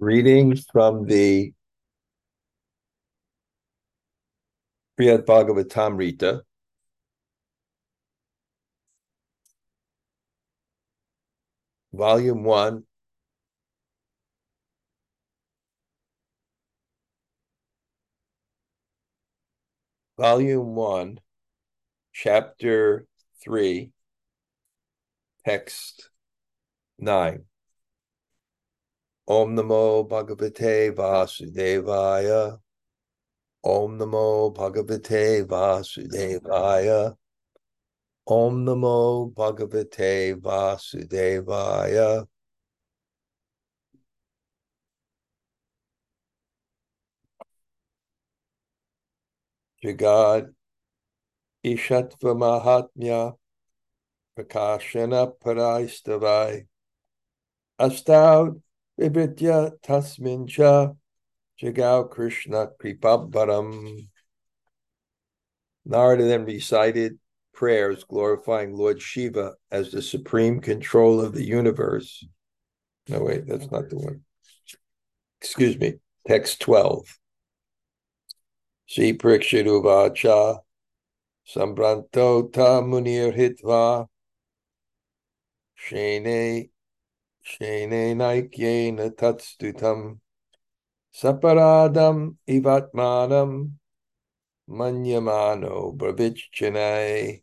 Reading from the Srimad Bhagavatamrita. Volume 1, Volume 1, Chapter 3, Text 9. Om Namo Bhagavate Vasudevaya. Om Namo Bhagavate Vasudevaya. Om Namo Bhagavate Vasudevaya. Jagad Ishatva Mahatmya Prakashana Paraistavai Astaud Vibritya Tasmincha Jagao Krishna Kripabharam. Narada then recited prayers glorifying Lord Shiva as the supreme control of the universe. No, wait, that's not the one. Excuse me. Text 12. Sri Prikshiruvacha Sambranto munir hitva Shene Shene Naikyena Tatstutam Saparadam Ivatmanam Manyamano Bravichanai.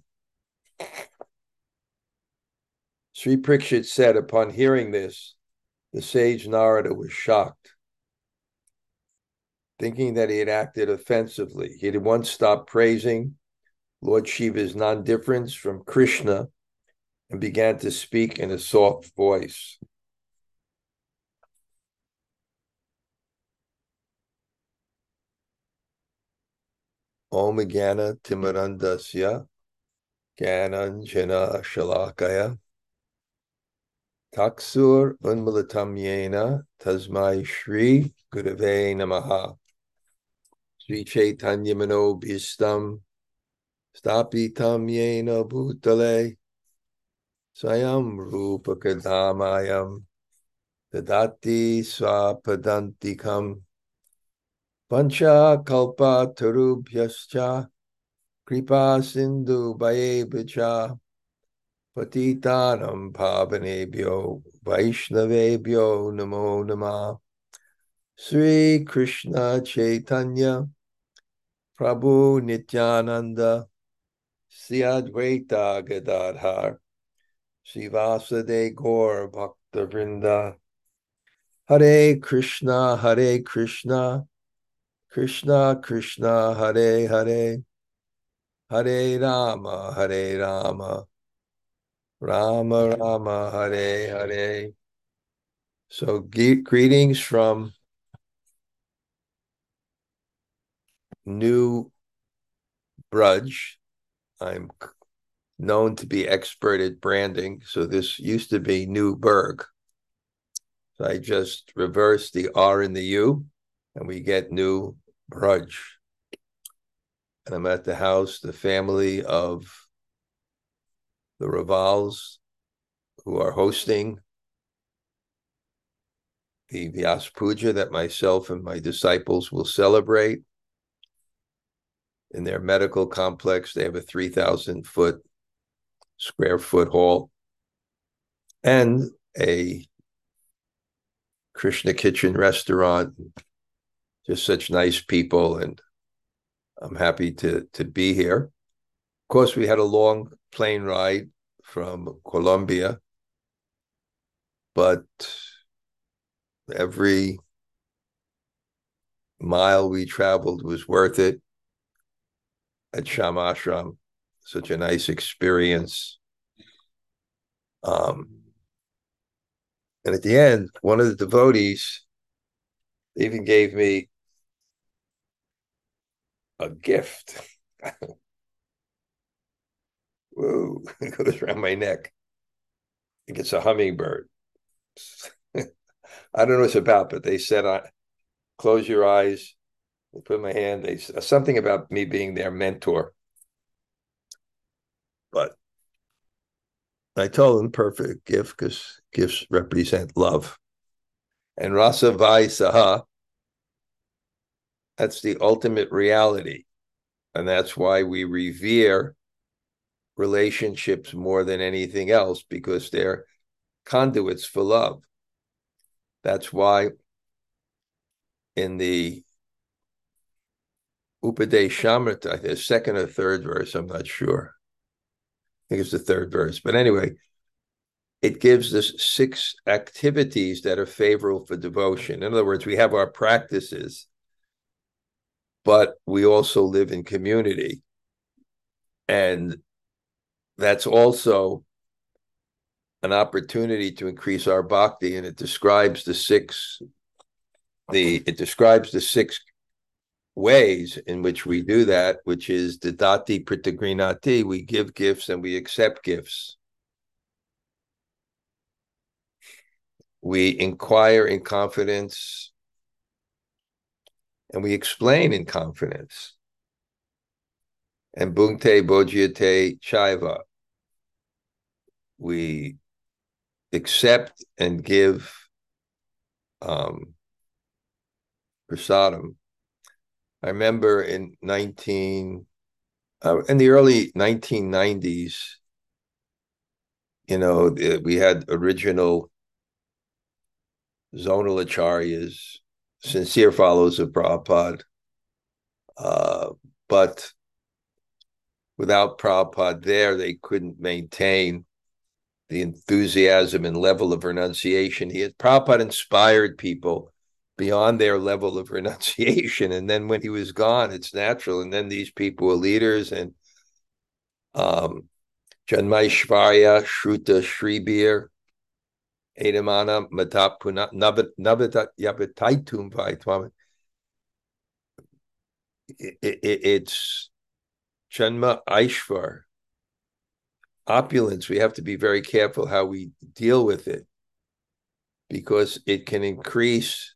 Sri Parikshit said, upon hearing this, the sage Narada was shocked, thinking that he had acted offensively. He had once stopped praising Lord Shiva's non difference from Krishna and began to speak in a soft voice. Om Gana hmm. Timarandasya Gananjana Shalakaya. Taksur Unmulatam Yena Tasmai Shri Gurave Namaha. Sri Chaitanya Bhistam Stapitam Yena Bhutale Sayam Rupa Kadamayam Dadati Swapadantikam Pancha kalpa tarubhyascha kripa sindhu bhayevacha patitanam pavanebhyo vaishnavebhyo namo nama. Sri Krishna Chaitanya Prabhu Nityananda Sri Advaita Gadadhar Srivasade Gaur Bhakta Vrinda Hare Krishna Hare Krishna Krishna Krishna Hare Hare Hare Rama Hare Rama Rama Rama Hare Hare So greetings from New Brudge. I'm known to be expert at branding, so this used to be Newburgh. So I just reversed the R and the U, and we get New Brudge. And I'm at the house, the family of the Ravals who are hosting the Vyas Puja that myself and my disciples will celebrate. In their medical complex, they have a 3,000 foot square foot hall and a Krishna Kitchen restaurant just such nice people, and I'm happy to to be here. Of course, we had a long plane ride from Colombia, but every mile we traveled was worth it at Sham Ashram. Such a nice experience. Um, and at the end, one of the devotees even gave me a gift. Whoa, it goes around my neck. It gets a hummingbird. I don't know what it's about, but they said, I, close your eyes. They put my hand, they something about me being their mentor. But I told them perfect gift because gifts represent love. And Rasa Vai Saha, that's the ultimate reality. And that's why we revere relationships more than anything else because they're conduits for love. That's why in the Upadeshamrita, the second or third verse, I'm not sure. I think it's the third verse. But anyway, it gives us six activities that are favorable for devotion. In other words, we have our practices, but we also live in community. And that's also an opportunity to increase our bhakti. And it describes the six, the it describes the six ways in which we do that, which is the dati pritagrinati, we give gifts and we accept gifts. We inquire in confidence and we explain in confidence. And bhunte bojyate chaiva. We accept and give um, prasadam I remember in 19 uh, in the early 1990s, you know, we had original zonal acharyas, sincere followers of Prabhupada, uh, but without Prabhupada there, they couldn't maintain the enthusiasm and level of renunciation. He had Prabhupada inspired people beyond their level of renunciation. And then when he was gone, it's natural. And then these people were leaders and um Janmaishvarya, Shruta, Shribir, Edamana, Matapuna. It's Janma Aishvar, opulence. We have to be very careful how we deal with it because it can increase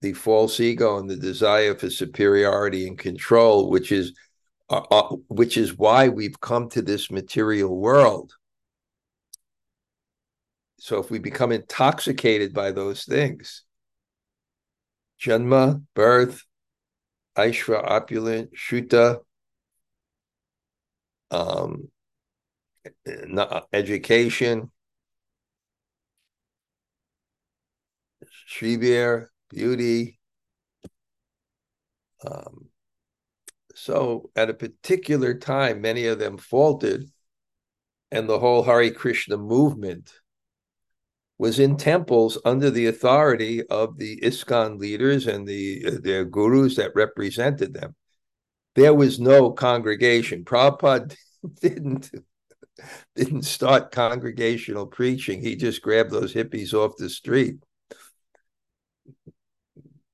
the false ego and the desire for superiority and control, which is uh, uh, which is why we've come to this material world. So if we become intoxicated by those things, Janma, birth, Aishva, opulent, Shuta, um, education, Shribir, beauty. Um, so at a particular time, many of them faltered, and the whole Hare Krishna movement was in temples under the authority of the ISKCON leaders and the their gurus that represented them. There was no congregation. Prabhupada didn't didn't start congregational preaching. He just grabbed those hippies off the street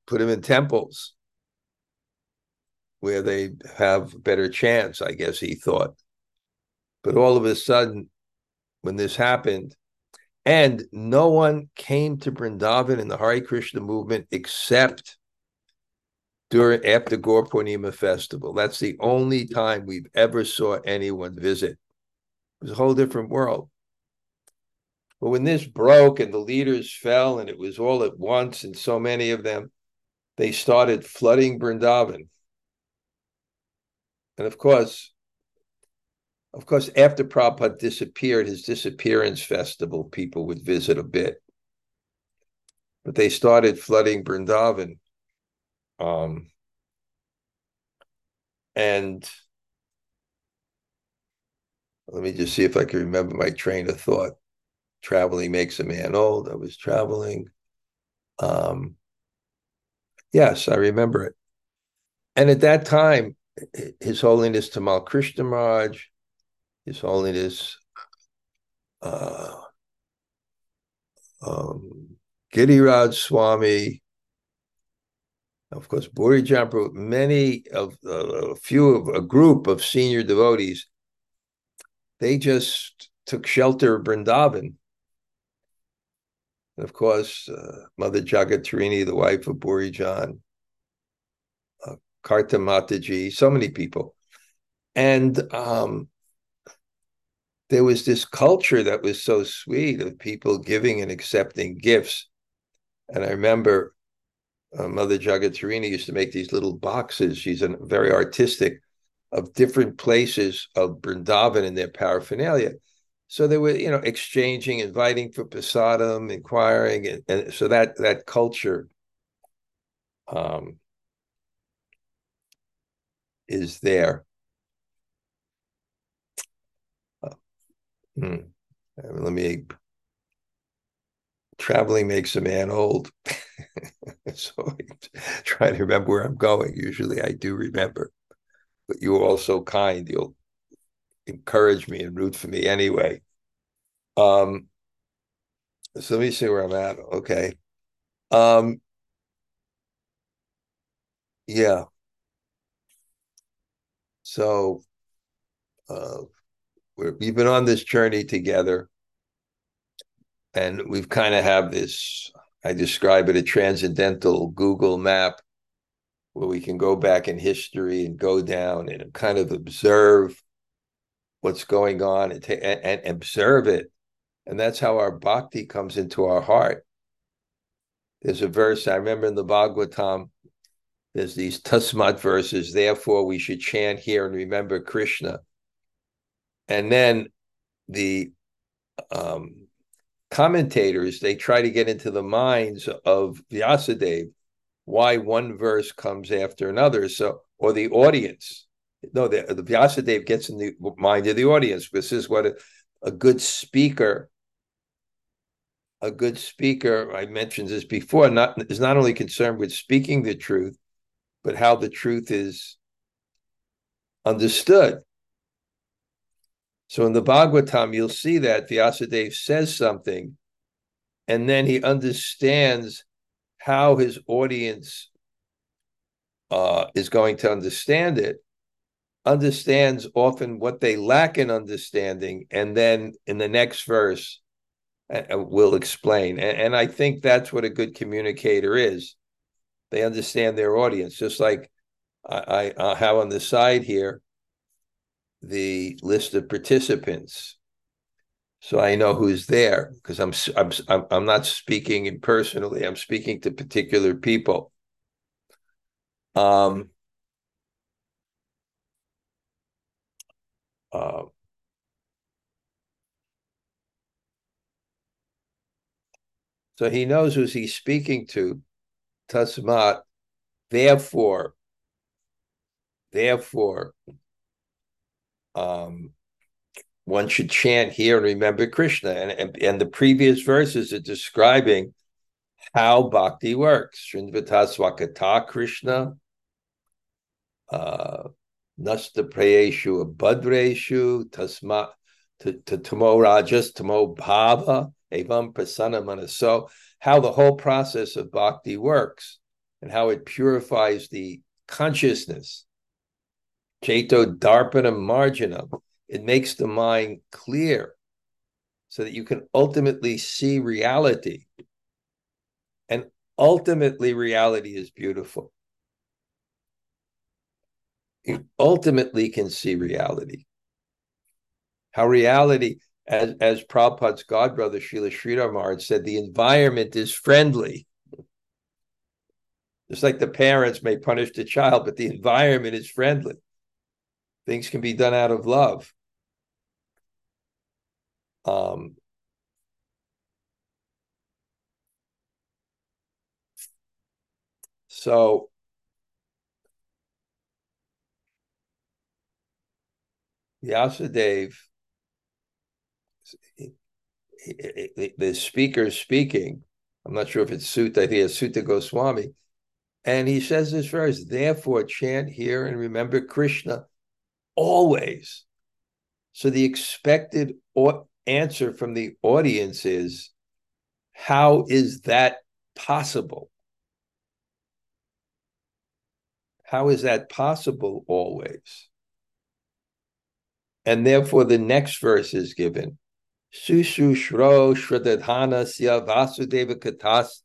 put them in temples where they have better chance, I guess he thought. But all of a sudden, when this happened, and no one came to Vrindavan in the Hare Krishna movement except during after Gaur Purnima festival. That's the only time we've ever saw anyone visit. It was a whole different world. But when this broke and the leaders fell, and it was all at once, and so many of them, they started flooding Brindavan. And of course, of course, after Prabhupada disappeared, his disappearance festival, people would visit a bit. But they started flooding Brindavan. Um, and let me just see if I can remember my train of thought. Traveling makes a man old. I was traveling. Um, Yes, I remember it. And at that time, His Holiness Tamal Krishna Maharaj, His Holiness uh, um, Giriraj Swami, of course, Buri Jampu, many of uh, a few of a group of senior devotees, they just took shelter of Vrindavan and of course, uh, Mother Jagatarini, the wife of Burijan, uh, Karta Mataji, so many people. And um, there was this culture that was so sweet of people giving and accepting gifts. And I remember uh, Mother Jagatarini used to make these little boxes. She's a, very artistic of different places of Brindavan and their paraphernalia. So they were, you know, exchanging, inviting for prasadam, inquiring, and, and so that that culture um, is there. Hmm. Let me. Traveling makes a man old. so I try to remember where I'm going. Usually I do remember, but you are all so kind. You'll encourage me and root for me anyway. Um, so let me see where I'm at. Okay. Um, yeah. So uh, we've been on this journey together, and we've kind of have this. I describe it a transcendental Google map where we can go back in history and go down and kind of observe what's going on and, ta- and, and observe it. And that's how our bhakti comes into our heart. There's a verse I remember in the Bhagavatam. There's these tasmat verses. Therefore, we should chant here and remember Krishna. And then the um, commentators they try to get into the minds of Vyasadeva why one verse comes after another. So, or the audience. No, the, the Vyasadeva gets in the mind of the audience. This is what a, a good speaker, a good speaker, I mentioned this before, not is not only concerned with speaking the truth, but how the truth is understood. So in the Bhagavatam, you'll see that Vyasadeva says something, and then he understands how his audience uh, is going to understand it, understands often what they lack in understanding, and then in the next verse uh, uh will explain. And, and I think that's what a good communicator is. They understand their audience, just like I, I have on the side here the list of participants so I know who's there because I'm I'm I'm not speaking impersonally. I'm speaking to particular people. Um, uh, so he knows who he's speaking to. Tasmat, therefore, therefore, um, one should chant here and remember Krishna. And, and, and the previous verses are describing how bhakti works. Srinvata Swakata Krishna, uh, Nasta Prayeshu Abhadreshu, Tasma Tamo Rajas, Tamo Bhava, Evam Prasanna Manaso, how the whole process of bhakti works and how it purifies the consciousness. Cheto Darpanam Marjanam it makes the mind clear so that you can ultimately see reality. And ultimately, reality is beautiful. You ultimately can see reality. How reality, as, as Prabhupada's godbrother Srila Sridhar said, the environment is friendly. Just like the parents may punish the child, but the environment is friendly. Things can be done out of love. Um, so Vyasadeva, the speaker speaking, I'm not sure if it's Sutta, I think it's Suta Goswami, and he says this verse, therefore chant here and remember Krishna always. So the expected answer from the audience is how is that possible? How is that possible always? And therefore, the next verse is given. Susu Shro Shradadhana Sya Vasudeva Katas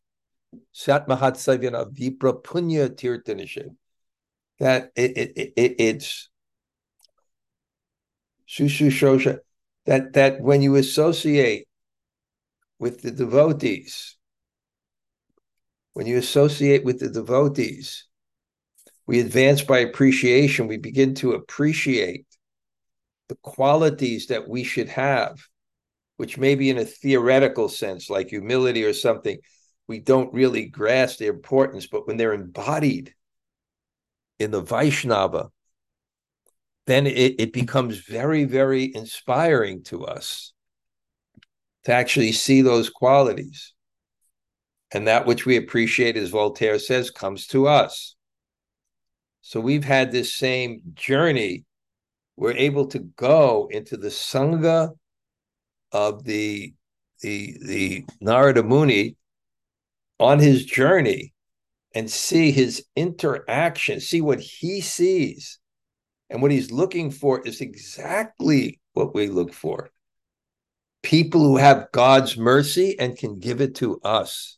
Satmahat Savyana Vipra Punya Tirtanishin. That it, it, it, it's Susu Shro that that when you associate with the devotees, when you associate with the devotees, we advance by appreciation. We begin to appreciate the qualities that we should have, which maybe in a theoretical sense, like humility or something, we don't really grasp their importance, but when they're embodied in the Vaishnava, then it, it becomes very, very inspiring to us to actually see those qualities. And that which we appreciate, as Voltaire says, comes to us. So we've had this same journey. We're able to go into the Sangha of the the the Narada Muni on his journey and see his interaction, see what he sees. And what he's looking for is exactly what we look for people who have God's mercy and can give it to us.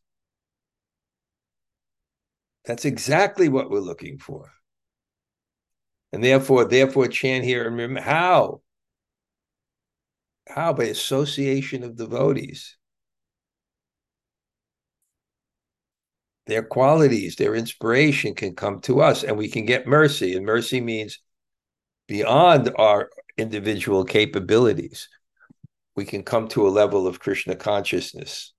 That's exactly what we're looking for. And therefore, therefore, chant here and remember how? How? By association of devotees. Their qualities, their inspiration can come to us and we can get mercy. And mercy means beyond our individual capabilities. We can come to a level of Krishna consciousness.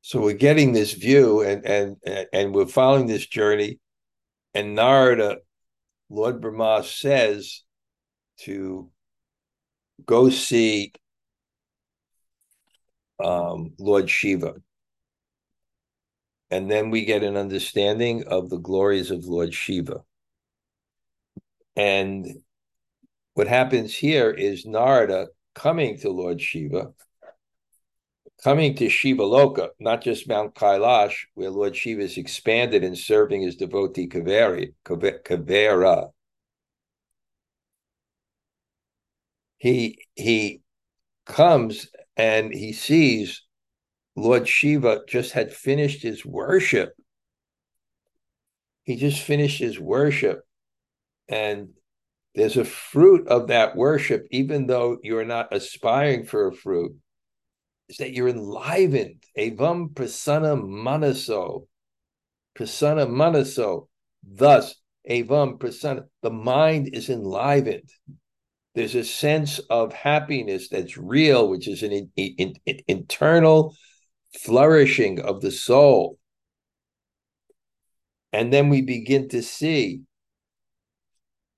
So we're getting this view and and and we're following this journey. And Narada, Lord Brahma says to go see um, Lord Shiva. And then we get an understanding of the glories of Lord Shiva. And what happens here is Narada coming to Lord Shiva coming to Shiva Loka, not just Mount Kailash, where Lord Shiva is expanded and serving his devotee Kaveri, Kavera. He he comes and he sees Lord Shiva just had finished his worship. He just finished his worship. And there's a fruit of that worship, even though you're not aspiring for a fruit is that you're enlivened. Evam prasanna manaso. Prasanna manaso. Thus, evam prasanna. The mind is enlivened. There's a sense of happiness that's real, which is an in, in, in, internal flourishing of the soul. And then we begin to see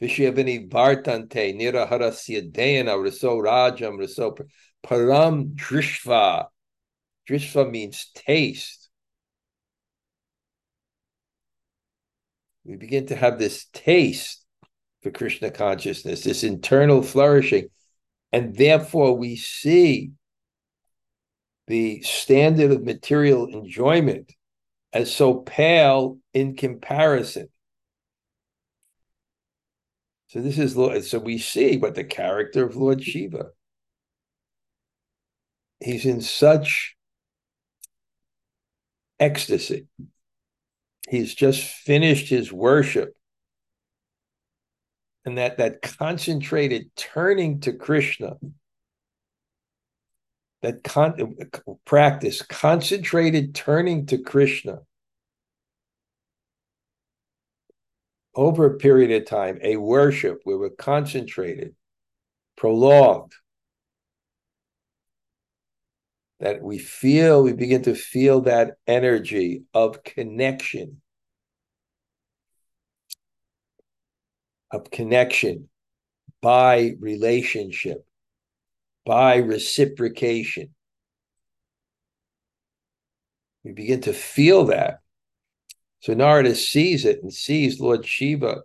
Vishyavini Vartante, Niraharasya Dayana, Raso Rajam, Raso Param Drishva. Drishva means taste. We begin to have this taste for Krishna consciousness, this internal flourishing. And therefore, we see the standard of material enjoyment as so pale in comparison. So this is Lord. so we see what the character of Lord Shiva he's in such ecstasy. He's just finished his worship. And that, that concentrated turning to Krishna, that con- practice, concentrated turning to Krishna. Over a period of time, a worship where we're concentrated, prolonged, that we feel, we begin to feel that energy of connection, of connection by relationship, by reciprocation. We begin to feel that. So Narada sees it and sees Lord Shiva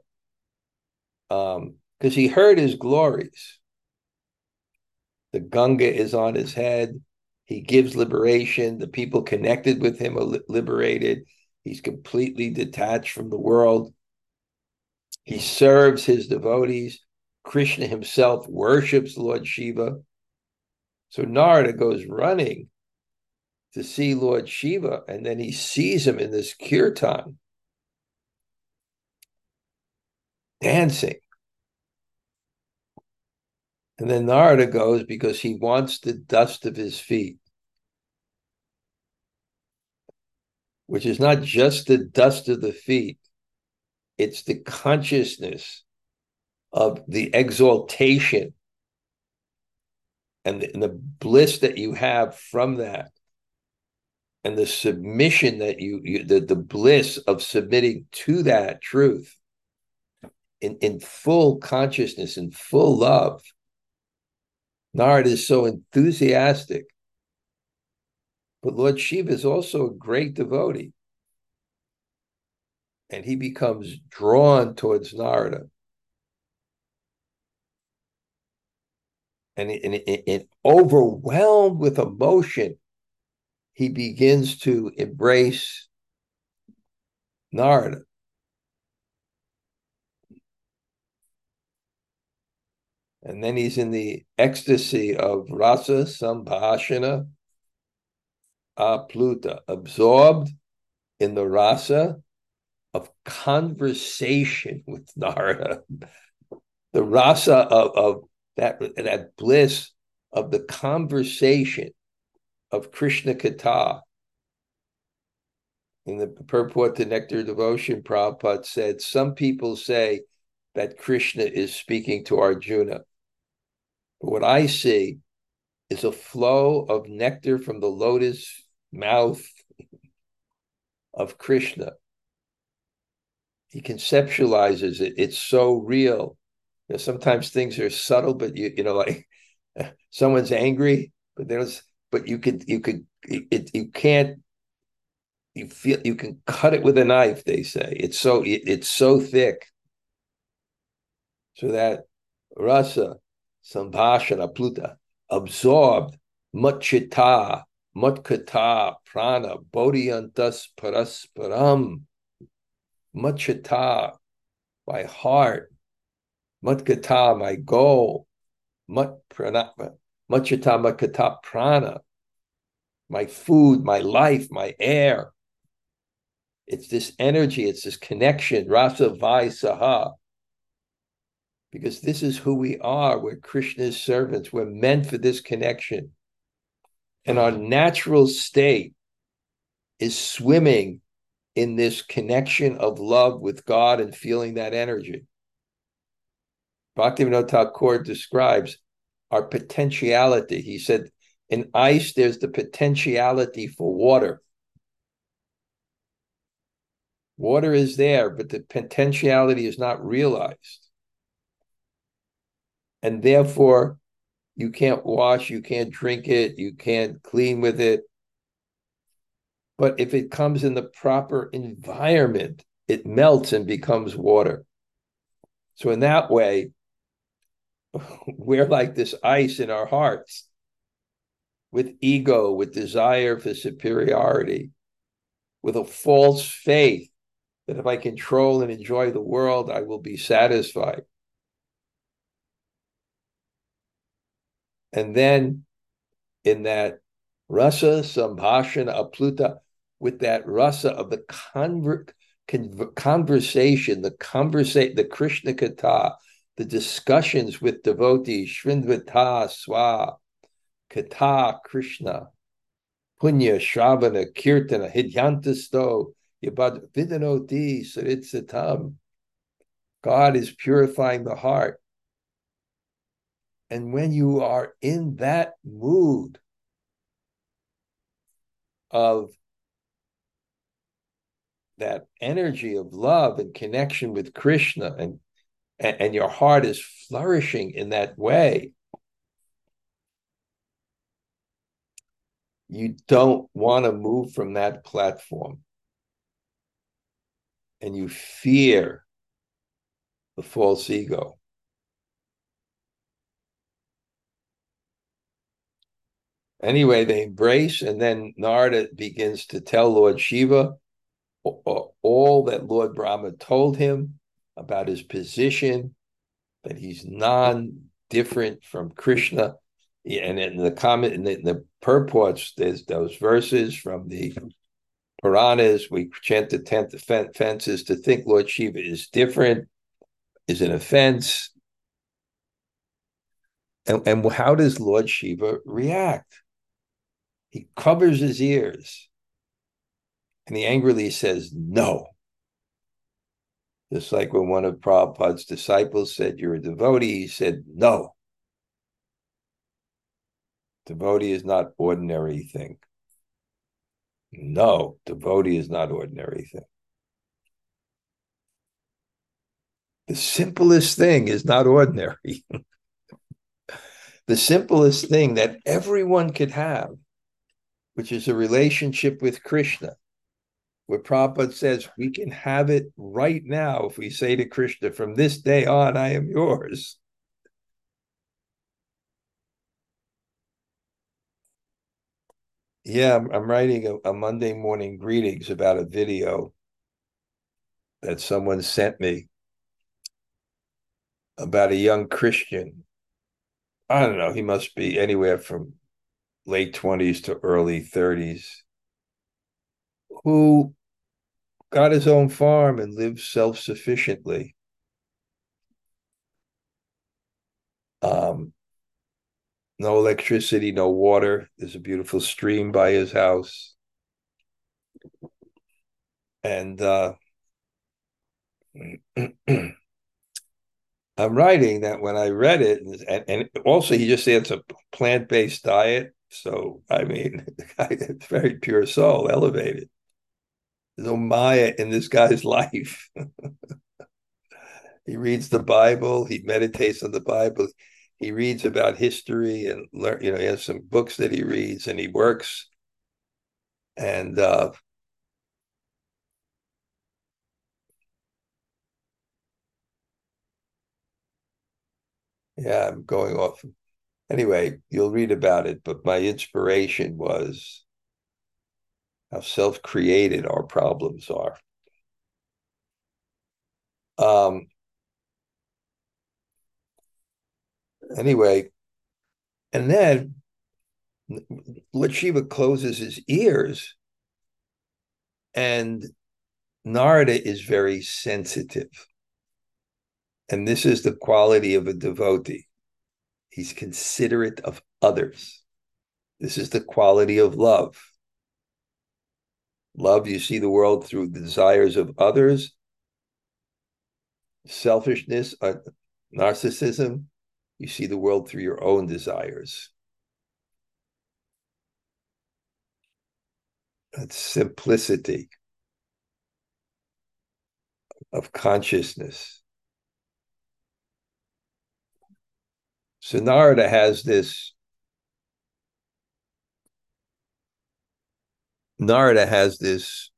because um, he heard his glories. The Ganga is on his head. He gives liberation. The people connected with him are liberated. He's completely detached from the world. He serves his devotees. Krishna himself worships Lord Shiva. So Narada goes running to see Lord Shiva, and then he sees him in this kirtan, dancing. And then Narada goes because he wants the dust of his feet, which is not just the dust of the feet, it's the consciousness of the exaltation and the, and the bliss that you have from that and the submission that you, you the, the bliss of submitting to that truth in, in full consciousness and full love. Narad is so enthusiastic. But Lord Shiva is also a great devotee. And he becomes drawn towards Narada. And, and, and, and overwhelmed with emotion, he begins to embrace Narada. And then he's in the ecstasy of rasa sambhashana apluta, absorbed in the rasa of conversation with Narada. The rasa of, of that, that bliss of the conversation of Krishna Katha. In the purport to Nectar Devotion, Prabhupada said, Some people say that Krishna is speaking to Arjuna. But what I see is a flow of nectar from the lotus mouth of Krishna. He conceptualizes it. It's so real. You know, sometimes things are subtle, but you you know, like someone's angry, but there's but you could you could it you can't you feel you can cut it with a knife they say. It's so it, it's so thick. So that rasa sambhashana pluta absorbed machita matkata prana bodhiyantas parasparam. Machita by heart matkata my goal mat prana Machitama kata prana, my food, my life, my air. It's this energy, it's this connection, rasa vai saha. Because this is who we are. We're Krishna's servants. We're meant for this connection. And our natural state is swimming in this connection of love with God and feeling that energy. Bhaktivinoda Thakur describes our potentiality. He said, in ice, there's the potentiality for water. Water is there, but the potentiality is not realized. And therefore, you can't wash, you can't drink it, you can't clean with it. But if it comes in the proper environment, it melts and becomes water. So, in that way, we're like this ice in our hearts with ego, with desire for superiority, with a false faith that if I control and enjoy the world, I will be satisfied. And then in that rasa sambhashana apluta, with that rasa of the conver- con- conversation, the conversation, the Krishna Katha, the discussions with devotees, Shrindvata Swa, Kata Krishna, Punya Shravana Kirtana, Hidyantasto, Yabad Vidanoti Saritsatam. God is purifying the heart. And when you are in that mood of that energy of love and connection with Krishna and and, and your heart is flourishing in that way, you don't want to move from that platform. And you fear the false ego. Anyway, they embrace, and then Narada begins to tell Lord Shiva all that Lord Brahma told him about his position, that he's non-different from Krishna. And in the comment in the, in the purports, there's those verses from the Puranas. We chant the tenth offenses to think Lord Shiva is different, is an offense. And, and how does Lord Shiva react? He covers his ears and he angrily says, No. Just like when one of Prabhupada's disciples said, You're a devotee, he said, No. Devotee is not ordinary thing. No, devotee is not ordinary thing. The simplest thing is not ordinary. the simplest thing that everyone could have, which is a relationship with Krishna, where Prabhupada says we can have it right now if we say to Krishna, from this day on, I am yours. Yeah, I'm, I'm writing a, a, Monday morning greetings about a video that someone sent me about a young Christian. I don't know, he must be anywhere from late 20s to early 30s who got his own farm and lives self sufficiently. Um, no electricity, no water. There's a beautiful stream by his house. And uh, I'm writing that when I read it, and, and also he just said it's a plant based diet. So, I mean, it's very pure soul, elevated. No Maya in this guy's life. he reads the Bible, he meditates on the Bible, he reads about history and learn, you know, he has some books that he reads and he works. And uh, yeah, I'm going off. Anyway, you'll read about it, but my inspiration was how self created our problems are. Um, anyway, and then Lord Shiva closes his ears, and Narada is very sensitive. And this is the quality of a devotee. He's considerate of others. This is the quality of love. Love, you see the world through the desires of others. Selfishness, uh, narcissism, you see the world through your own desires. That's simplicity of consciousness. So Narada has this Narada has this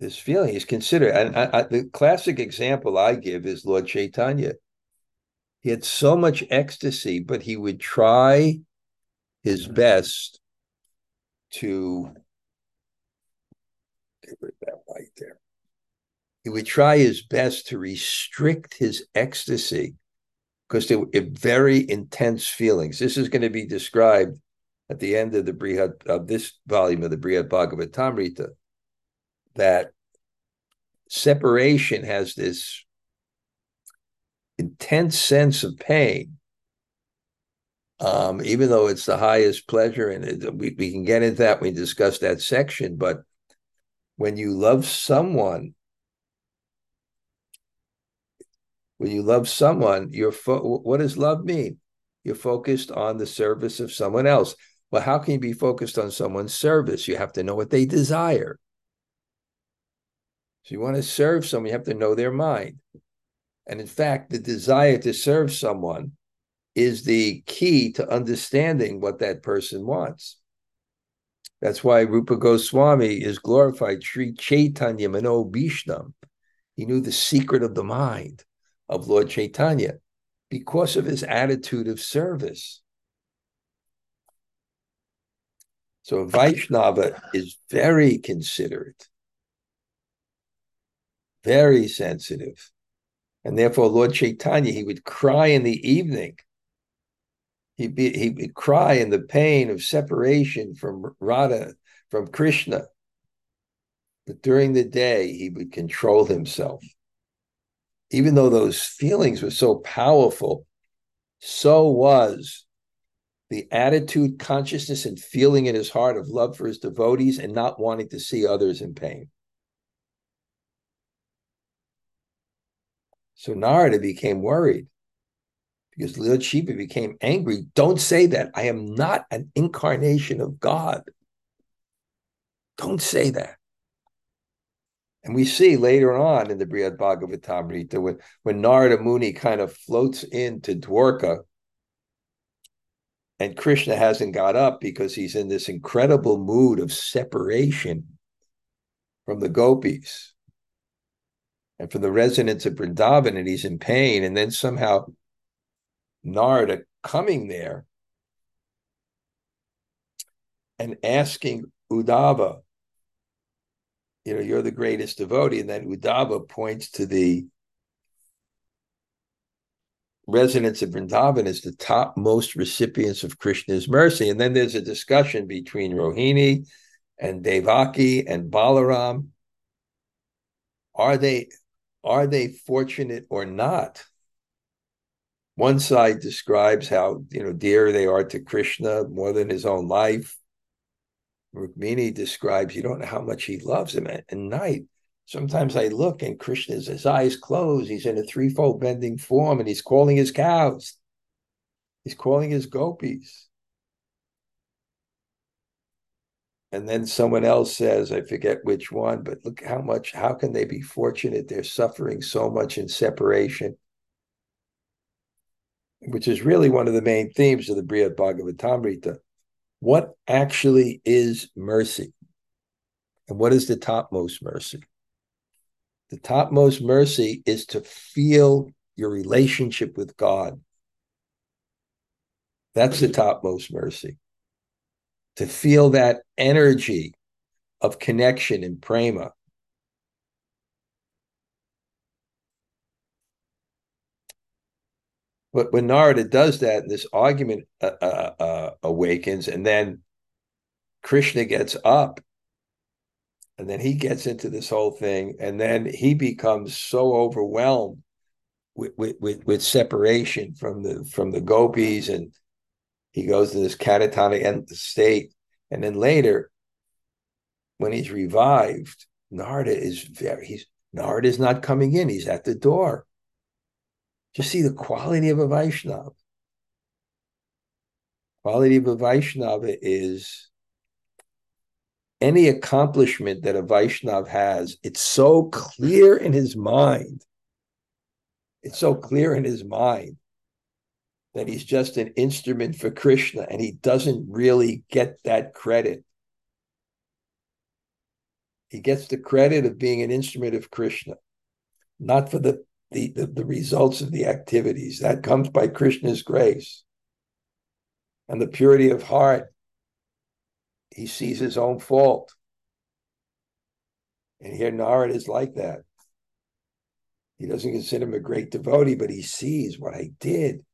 this feeling. He's considered, and I, I, the classic example I give is Lord Chaitanya. He had so much ecstasy, but he would try his mm-hmm. best to get rid of that light there. He would try his best to restrict his ecstasy because they were very intense feelings. This is going to be described at the end of the Brihad of this volume of the Brihad Bhagavatamrita that separation has this intense sense of pain. Um, even though it's the highest pleasure, and it, we, we can get into that we discuss that section, but when you love someone When you love someone, you're fo- what does love mean? You're focused on the service of someone else. Well, how can you be focused on someone's service? You have to know what they desire. So you want to serve someone, you have to know their mind. And in fact, the desire to serve someone is the key to understanding what that person wants. That's why Rupa Goswami is glorified Sri Chaitanya Mano Bhishnam. He knew the secret of the mind of Lord Chaitanya because of his attitude of service. So Vaishnava is very considerate, very sensitive. And therefore, Lord Chaitanya, he would cry in the evening. He'd be, he would cry in the pain of separation from Radha, from Krishna. But during the day, he would control himself. Even though those feelings were so powerful, so was the attitude, consciousness, and feeling in his heart of love for his devotees and not wanting to see others in pain. So Narada became worried because Lord Shiva became angry. Don't say that. I am not an incarnation of God. Don't say that. And we see later on in the Brihad Bhagavatamrita when, when Narada Muni kind of floats into Dwarka and Krishna hasn't got up because he's in this incredible mood of separation from the gopis and from the residents of Vrindavan, and he's in pain. And then somehow Narada coming there and asking Uddhava, you know, you're the greatest devotee. And then Uddhava points to the residents of Vrindavan as the topmost recipients of Krishna's mercy. And then there's a discussion between Rohini and Devaki and Balaram. Are they are they fortunate or not? One side describes how you know dear they are to Krishna more than his own life. Rukmini describes you don't know how much he loves him at, at night. Sometimes I look and Krishna's his eyes closed. He's in a threefold bending form and he's calling his cows. He's calling his gopis. And then someone else says, I forget which one, but look how much, how can they be fortunate? They're suffering so much in separation, which is really one of the main themes of the Brihad Bhagavatamrita. What actually is mercy? And what is the topmost mercy? The topmost mercy is to feel your relationship with God. That's the topmost mercy. To feel that energy of connection and prema. But when Narada does that, this argument uh, uh, uh, awakens, and then Krishna gets up. And then he gets into this whole thing and then he becomes so overwhelmed with, with, with, with separation from the from the gopis and he goes to this catatonic state. And then later when he's revived narada is very he's narada is not coming in. He's at the door just see the quality of a vaishnava quality of a vaishnava is any accomplishment that a Vaishnav has, it's so clear in his mind. It's so clear in his mind that he's just an instrument for Krishna and he doesn't really get that credit. He gets the credit of being an instrument of Krishna, not for the, the, the, the results of the activities. That comes by Krishna's grace. And the purity of heart he sees his own fault. And here Narad is like that. He doesn't consider him a great devotee, but he sees what I did.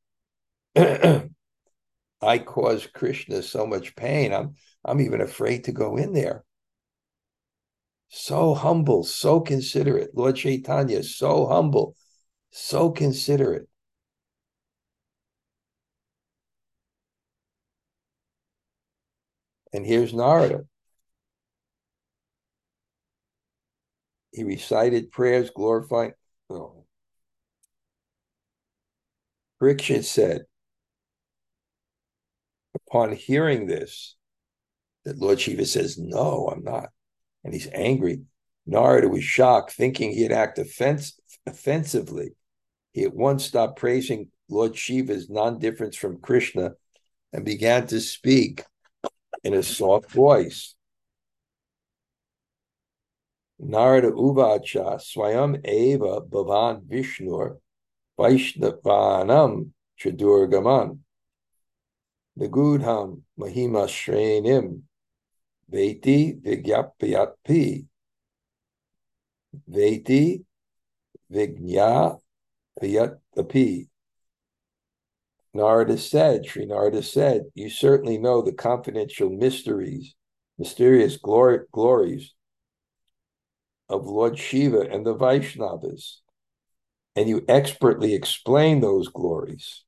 I caused Krishna so much pain. I'm I'm even afraid to go in there. So humble, so considerate. Lord Chaitanya, so humble, so considerate. And here's Narada. He recited prayers glorifying. Oh. Parikshit said, upon hearing this, that Lord Shiva says, No, I'm not. And he's angry. Narada was shocked, thinking he'd act offense, offensively. He at once stopped praising Lord Shiva's non difference from Krishna and began to speak in a soft voice. Narada Uvacha Swayam Eva Bhavan Vishnur Vaishnavanam Chadurgaman Nagudham Mahima Shrenim Veti Vigyapyapi Veti Vignya Vyatapi uh, Narada said, Sri Narada said, you certainly know the confidential mysteries, mysterious glories of Lord Shiva and the Vaishnavas, and you expertly explain those glories.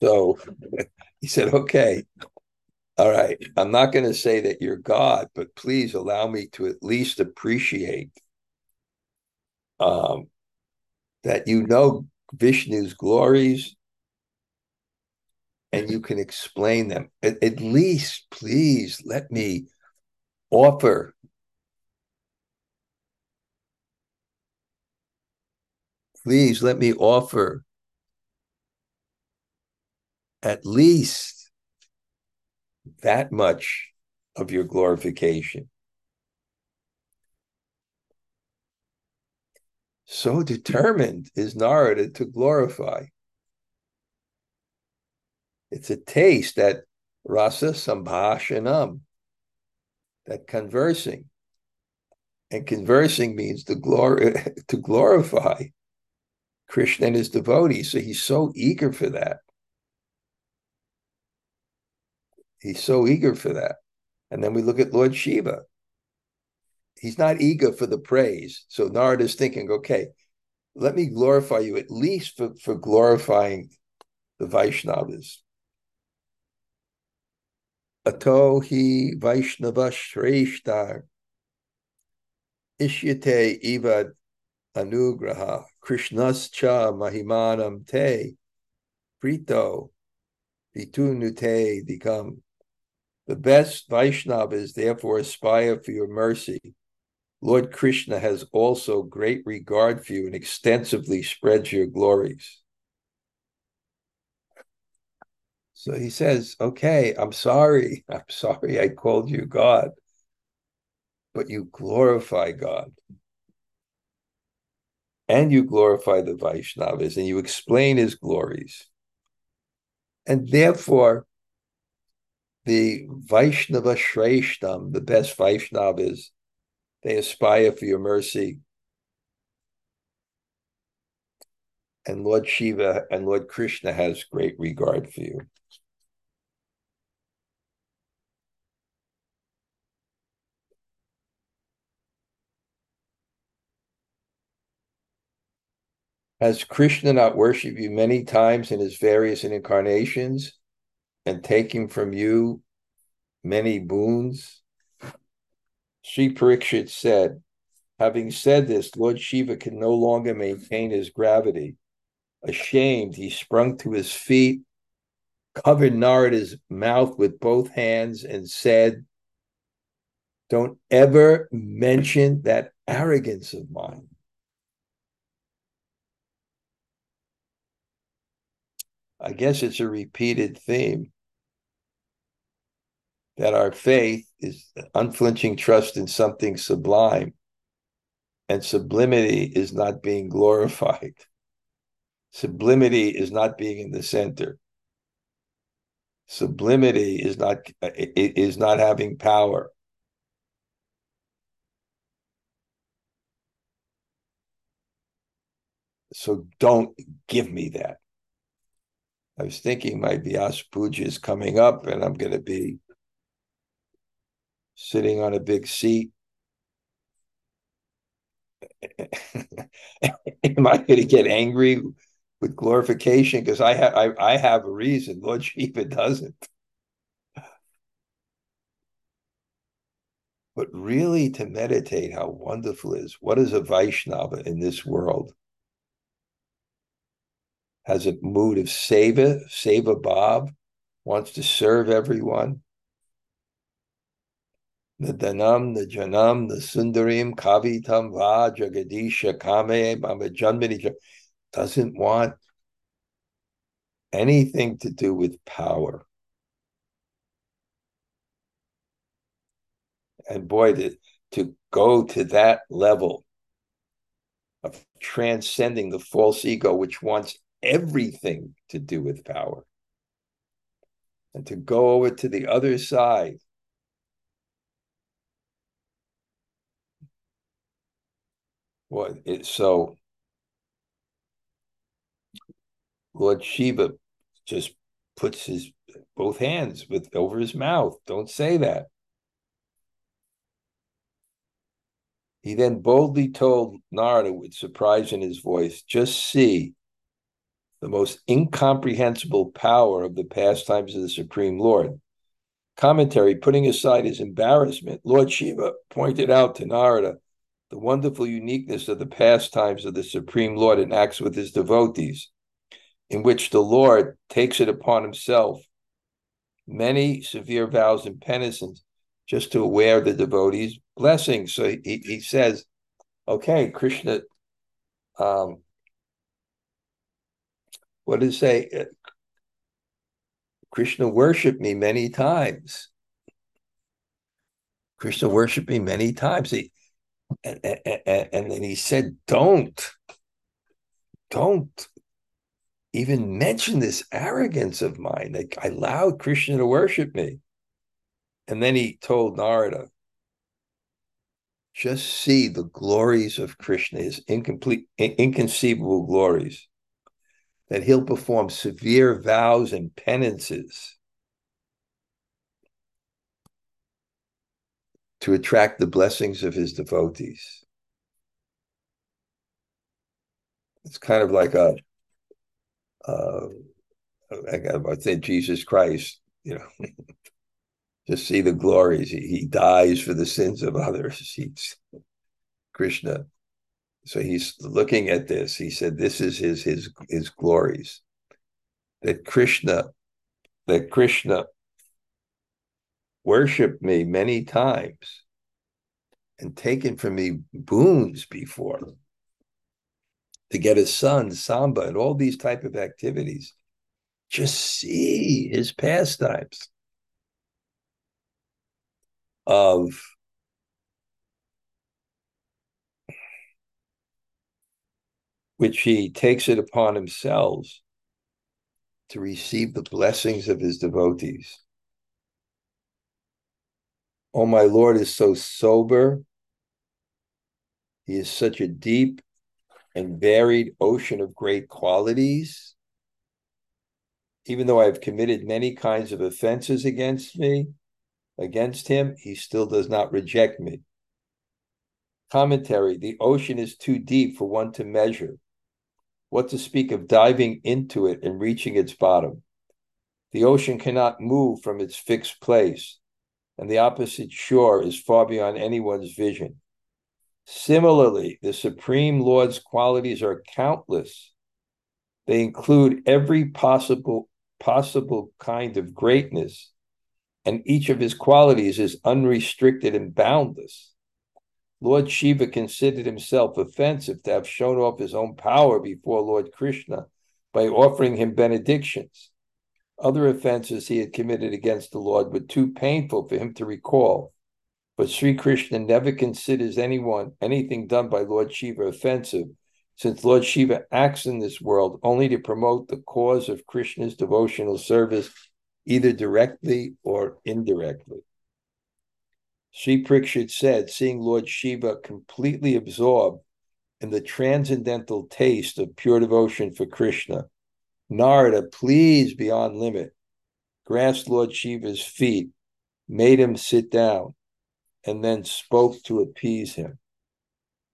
So he said, okay, all right, I'm not going to say that you're God, but please allow me to at least appreciate um, that you know Vishnu's glories and you can explain them. At, at least, please let me offer please let me offer at least that much of your glorification. So determined is Narada to glorify. It's a taste that rasa sambhashanam, that conversing. And conversing means to, glor- to glorify Krishna and his devotees. So he's so eager for that. He's so eager for that. And then we look at Lord Shiva. He's not eager for the praise. So Narada's thinking, okay, let me glorify you at least for, for glorifying the Vaishnavas. Ato hi Vaishnava Shreshtar Ishyate Ivad Anugraha Krishnascha Mahimanam Te Prito Vitunute Dikam the best Vaishnavas therefore aspire for your mercy. Lord Krishna has also great regard for you and extensively spreads your glories. So he says, Okay, I'm sorry. I'm sorry I called you God, but you glorify God. And you glorify the Vaishnavas and you explain his glories. And therefore, the Vaishnava Shreshtam, the best Vaishnavas, they aspire for your mercy. And Lord Shiva and Lord Krishna has great regard for you. Has Krishna not worshipped you many times in his various incarnations? And taking from you many boons? Sri Parikshit said, Having said this, Lord Shiva can no longer maintain his gravity. Ashamed, he sprung to his feet, covered Narada's mouth with both hands, and said, Don't ever mention that arrogance of mine. I guess it's a repeated theme that our faith is unflinching trust in something sublime, and sublimity is not being glorified. Sublimity is not being in the center. Sublimity is not is not having power. So don't give me that. I was thinking my Vyas Puja is coming up, and I'm going to be sitting on a big seat. Am I going to get angry with glorification? Because I have I, I have a reason. Lord Shiva doesn't. But really to meditate how wonderful is. What is a Vaishnava in this world? Has a mood of seva, seva bhav, wants to serve everyone the Danam, the Janam, the Sundarim, Kavitam, Va, Jagadisha, Kame, Mama doesn't want anything to do with power. And boy, to, to go to that level of transcending the false ego, which wants everything to do with power, and to go over to the other side Well, it, so Lord Shiva just puts his both hands with over his mouth. Don't say that. He then boldly told Narada with surprise in his voice, just see the most incomprehensible power of the pastimes of the Supreme Lord. Commentary, putting aside his embarrassment, Lord Shiva pointed out to Narada the wonderful uniqueness of the pastimes of the Supreme Lord and acts with his devotees, in which the Lord takes it upon himself many severe vows and penances just to aware the devotees' blessings. So he, he says, okay, Krishna, um, what does it say? Uh, Krishna worshiped me many times. Krishna worshiped me many times. He, and, and, and then he said, don't, don't even mention this arrogance of mine. I allowed Krishna to worship me. And then he told Narada, just see the glories of Krishna, his incomplete, inconceivable glories, that he'll perform severe vows and penances to attract the blessings of his devotees. It's kind of like a, uh, I say Jesus Christ, you know, just see the glories. He, he dies for the sins of others. He's Krishna. So he's looking at this. He said, "This is his his his glories." That Krishna, that Krishna worshiped me many times and taken from me boons before to get his son, Samba, and all these type of activities. Just see his pastimes of which he takes it upon himself to receive the blessings of his devotees. Oh, my Lord is so sober. He is such a deep and varied ocean of great qualities. Even though I've committed many kinds of offenses against me, against him, he still does not reject me. Commentary The ocean is too deep for one to measure. What to speak of diving into it and reaching its bottom? The ocean cannot move from its fixed place and the opposite shore is far beyond anyone's vision. Similarly, the Supreme Lord's qualities are countless. They include every possible possible kind of greatness, and each of his qualities is unrestricted and boundless. Lord Shiva considered himself offensive to have shown off his own power before Lord Krishna by offering him benedictions. Other offenses he had committed against the Lord were too painful for him to recall. But Sri Krishna never considers anyone anything done by Lord Shiva offensive, since Lord Shiva acts in this world only to promote the cause of Krishna's devotional service, either directly or indirectly. Sri Parikshit said, seeing Lord Shiva completely absorbed in the transcendental taste of pure devotion for Krishna, Narada, please beyond limit, grasped Lord Shiva's feet, made him sit down, and then spoke to appease him.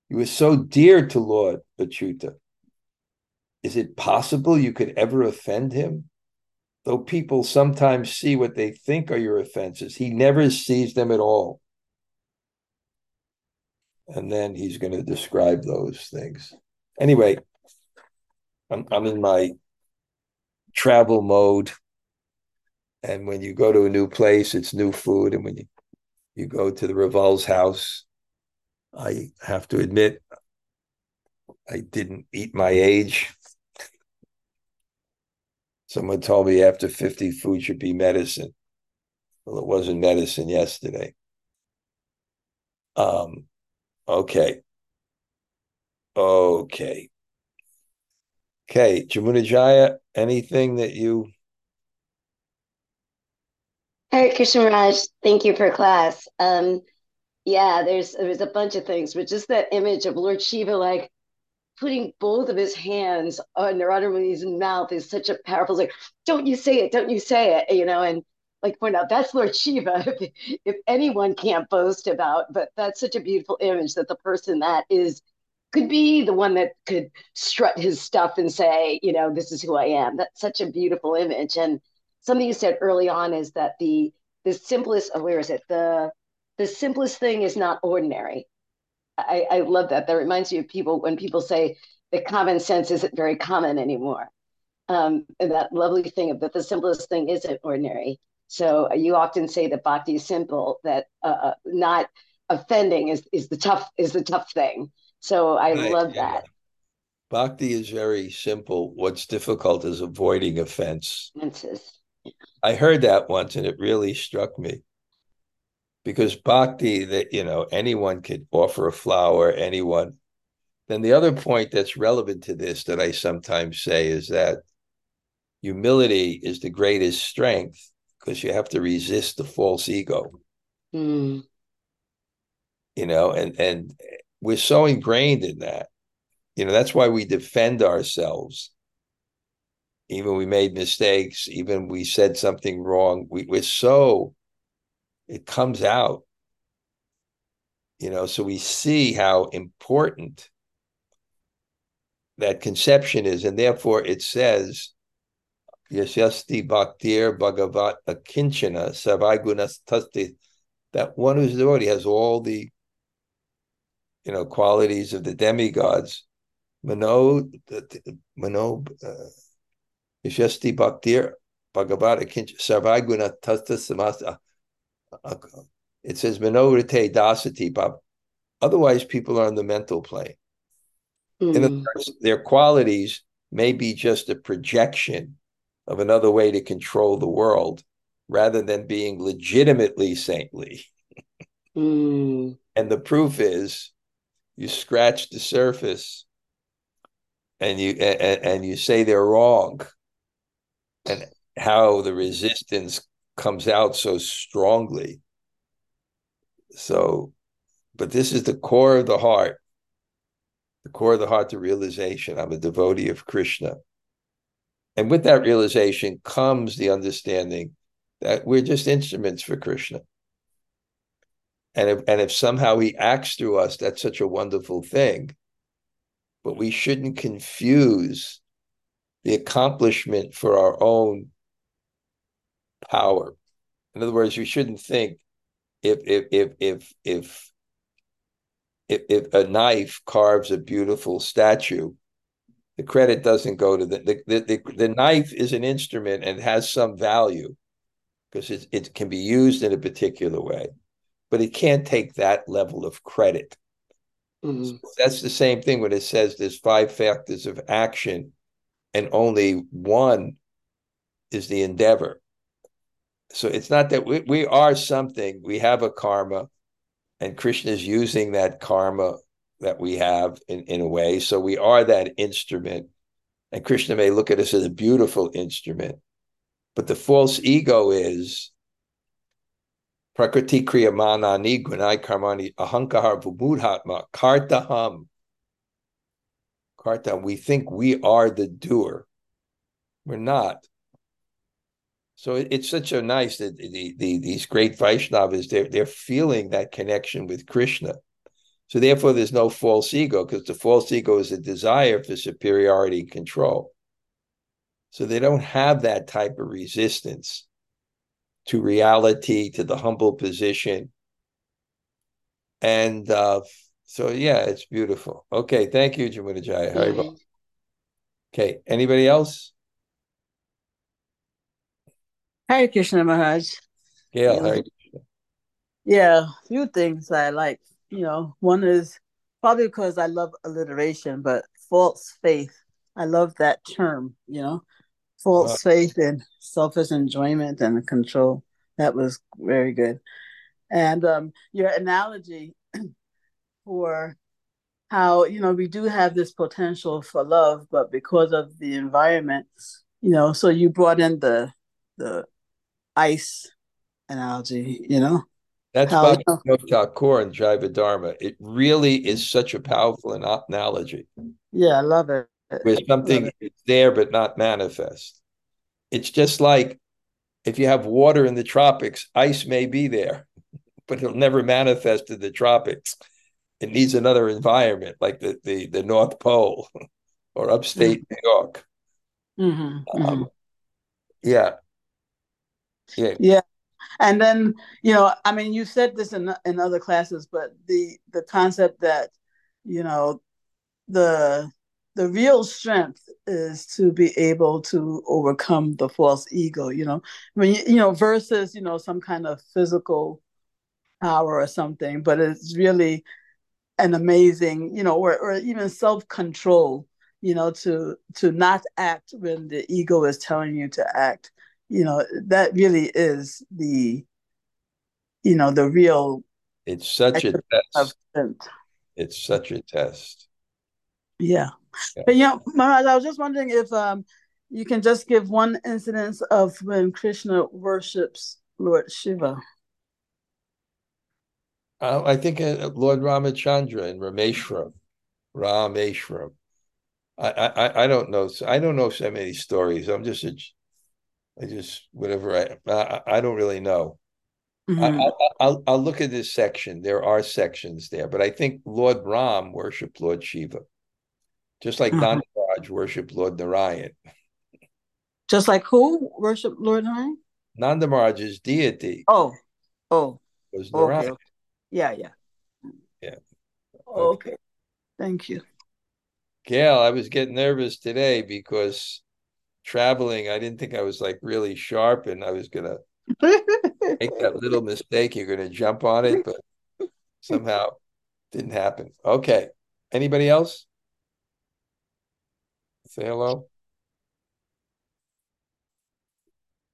He was so dear to Lord Achyuta. Is it possible you could ever offend him? Though people sometimes see what they think are your offenses, he never sees them at all. And then he's going to describe those things. Anyway, I'm, I'm in my travel mode. And when you go to a new place, it's new food. And when you, you go to the Raval's house, I have to admit, I didn't eat my age. Someone told me after 50, food should be medicine. Well, it wasn't medicine yesterday. Um, okay. Okay. Okay, Jamunajaya, anything that you Hare Krishna Raj, thank you for class. Um, yeah, there's there's a bunch of things, but just that image of Lord Shiva like putting both of his hands on Narada Muni's mouth is such a powerful like, don't you say it, don't you say it, you know, and like point out that's Lord Shiva, if, if anyone can't boast about, but that's such a beautiful image that the person that is could be the one that could strut his stuff and say, you know, this is who I am. That's such a beautiful image. And something you said early on is that the the simplest oh, where is it? The the simplest thing is not ordinary. I, I love that. That reminds me of people when people say that common sense isn't very common anymore. Um, and that lovely thing of that the simplest thing isn't ordinary. So you often say that bhakti is simple, that uh, uh, not offending is, is the tough is the tough thing. So I right, love yeah. that. Bhakti is very simple. What's difficult is avoiding offense. Offenses. I heard that once and it really struck me. Because bhakti, that you know, anyone could offer a flower, anyone. Then the other point that's relevant to this that I sometimes say is that humility is the greatest strength because you have to resist the false ego. Mm. You know, and and we're so ingrained in that. You know, that's why we defend ourselves. Even we made mistakes, even we said something wrong. We, we're so, it comes out. You know, so we see how important that conception is. And therefore it says, Yashasti Bhaktir Bhagavat Akinchana Sarvagunas Tasti, that one who's already has all the you know qualities of the demigods. Mano, Mano, Ishasti Bhaktir Bhagavata Kinch Sarvaguna Tasta Samasa. It says Manorite Dasati Bab. Otherwise, people are on the mental plane. Mm. In other hmm. words, their qualities may be just a projection of another way to control the world rather than being legitimately saintly. Mm. And the proof is you scratch the surface and you and, and you say they're wrong. And how the resistance comes out so strongly. So but this is the core of the heart. The core of the heart the realization. I'm a devotee of krishna. And with that realization comes the understanding that we're just instruments for krishna and if, and if somehow he acts through us, that's such a wonderful thing. But we shouldn't confuse the accomplishment for our own power. In other words, we shouldn't think if if if if if if, if a knife carves a beautiful statue, the credit doesn't go to the the, the the, the knife is an instrument and has some value because it, it can be used in a particular way but it can't take that level of credit. Mm-hmm. So that's the same thing when it says there's five factors of action and only one is the endeavor. So it's not that we, we are something, we have a karma, and Krishna is using that karma that we have in, in a way. So we are that instrument. And Krishna may look at us as a beautiful instrument. But the false ego is Prakriti Kriyamanani Gunai Karmani Ahankar Vumudhatma Kartaham. Karta, we think we are the doer. We're not. So it, it's such a nice that the, the, these great Vaishnavas, they're, they're feeling that connection with Krishna. So therefore, there's no false ego because the false ego is a desire for superiority and control. So they don't have that type of resistance to reality, to the humble position. And uh, so, yeah, it's beautiful. Okay, thank you, Jamuna Jaya. Mm-hmm. Okay, anybody else? Hare Krishna Maharaj. Gail, yeah. Hare Krishna. Yeah, a few things I like. You know, one is probably because I love alliteration, but false faith. I love that term, you know, false faith and selfish enjoyment and control. That was very good. And um, your analogy for how you know we do have this potential for love, but because of the environment, you know, so you brought in the the ice analogy, you know. That's Bhakti you Thakur and Jiva Dharma. It really is such a powerful analogy. Yeah, I love it. Where something is there but not manifest. It's just like if you have water in the tropics, ice may be there, but it'll never manifest in the tropics. It needs another environment, like the the, the North Pole or upstate mm-hmm. New York. Mm-hmm. Um, mm-hmm. yeah. Yeah. Yeah. And then, you know, I mean, you said this in in other classes, but the the concept that, you know, the the real strength is to be able to overcome the false ego you know? I mean you know versus you know some kind of physical power or something but it's really an amazing you know or, or even self-control you know to to not act when the ego is telling you to act. You know that really is the you know the real it's such a test. it's such a test. Yeah. Yeah. But you know, Maharaj, I was just wondering if um, you can just give one incidence of when Krishna worships Lord Shiva. Uh, I think uh, Lord Ramachandra in Rameshwaram. Rameshwaram. I, I I don't know. I don't know so many stories. I'm just a, I just whatever I I, I don't really know. Mm-hmm. I, will I'll, I'll look at this section. There are sections there, but I think Lord Ram worshipped Lord Shiva just like mm-hmm. Nanda worshiped Lord Narayan. Just like who worshiped Lord Narayan? Nanda Maharaj's deity. Oh, oh, was Narayan. Okay. Yeah, yeah, yeah. Okay. okay. Thank you, Gail. I was getting nervous today because traveling. I didn't think I was like really sharp, and I was gonna make that little mistake. You're gonna jump on it, but somehow didn't happen. Okay. Anybody else? Say hello.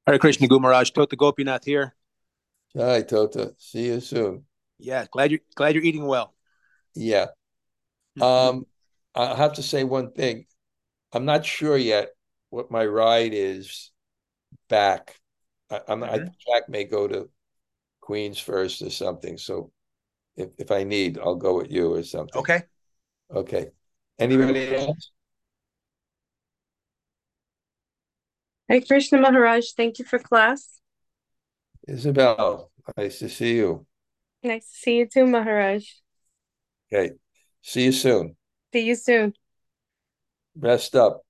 Hare Krishna Gumaraj, Tota Gopinath here. Hi, Tota. See you soon. Yeah, glad you're glad you're eating well. Yeah. Um, I have to say one thing. I'm not sure yet what my ride is back. I, am mm-hmm. I think Jack may go to Queens first or something. So if, if I need, I'll go with you or something. Okay. Okay. Anybody else? Hey, Krishna Maharaj, thank you for class. Isabel, nice to see you. Nice to see you too, Maharaj. Okay. See you soon. See you soon. Rest up.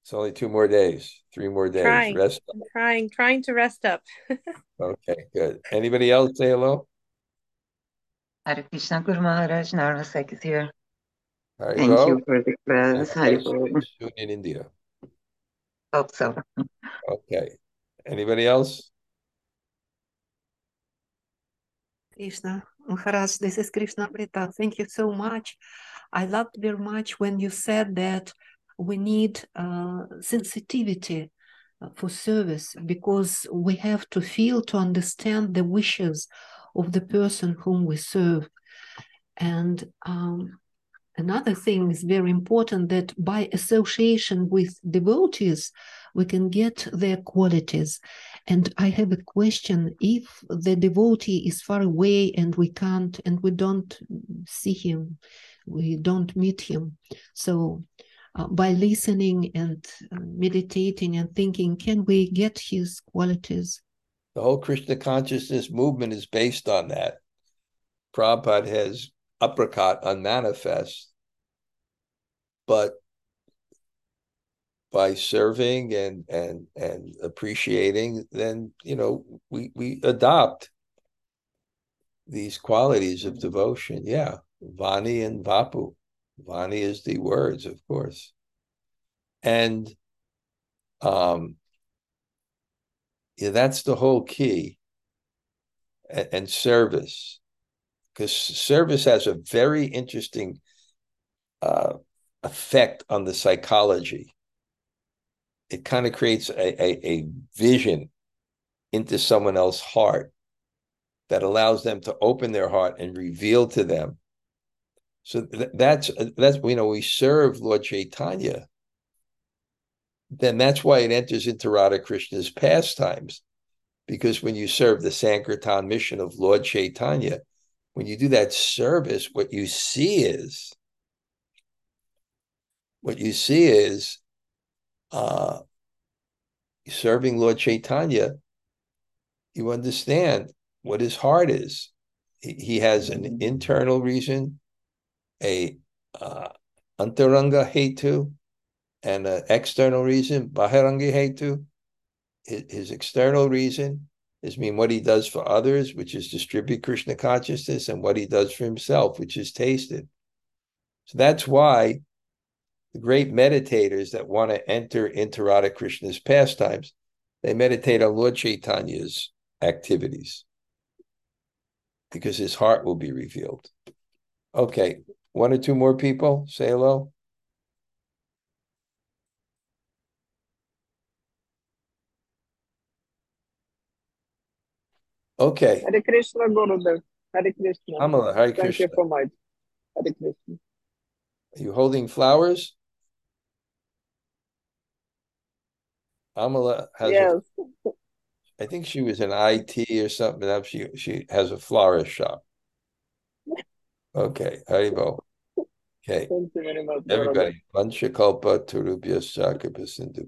It's only two more days, three more days. Trying, rest up. I'm trying, trying to rest up. okay, good. Anybody else say hello? Hare Krishna Guru Maharaj, Narvasek is here. Thank you for the class. Soon in India. Hope so. Okay. Anybody else? Krishna. Maharaj, this is Krishna Brita. Thank you so much. I loved very much when you said that we need uh, sensitivity uh, for service because we have to feel to understand the wishes of the person whom we serve. And um, Another thing is very important that by association with devotees, we can get their qualities. And I have a question if the devotee is far away and we can't, and we don't see him, we don't meet him. So, uh, by listening and uh, meditating and thinking, can we get his qualities? The whole Krishna consciousness movement is based on that. Prabhupada has uppercut on manifest, but by serving and and and appreciating, then you know we we adopt these qualities of devotion. Yeah, Vani and Vapu. Vani is the words, of course, and um, yeah, that's the whole key. And, and service because service has a very interesting uh, effect on the psychology. It kind of creates a, a, a vision into someone else's heart that allows them to open their heart and reveal to them. So th- that's that's you know we serve Lord Chaitanya. Then that's why it enters into Radha Krishna's pastimes, because when you serve the Sankirtan mission of Lord Chaitanya, when you do that service, what you see is what you see is uh, serving Lord Chaitanya, you understand what his heart is. He, he has an internal reason, a uh, antaranga hetu, and an external reason, bahiranga hetu. His, his external reason is mean what he does for others, which is distribute Krishna consciousness, and what he does for himself, which is tasted. So that's why the great meditators that want to enter into Radha Krishna's pastimes, they meditate on Lord Chaitanya's activities because his heart will be revealed. Okay, one or two more people say hello. Okay. Hare Krishna, Gurudev. Hare Krishna. Amala, Hare Thank Krishna. you so much. Hare Krishna. Are you holding flowers? Amala has, Yes. I think she was in IT or something. Now she she has a florist shop. Okay, Haribol. Okay, Thank you very much. Everybody. Vanchakalpa Turubhya Saka Pasindu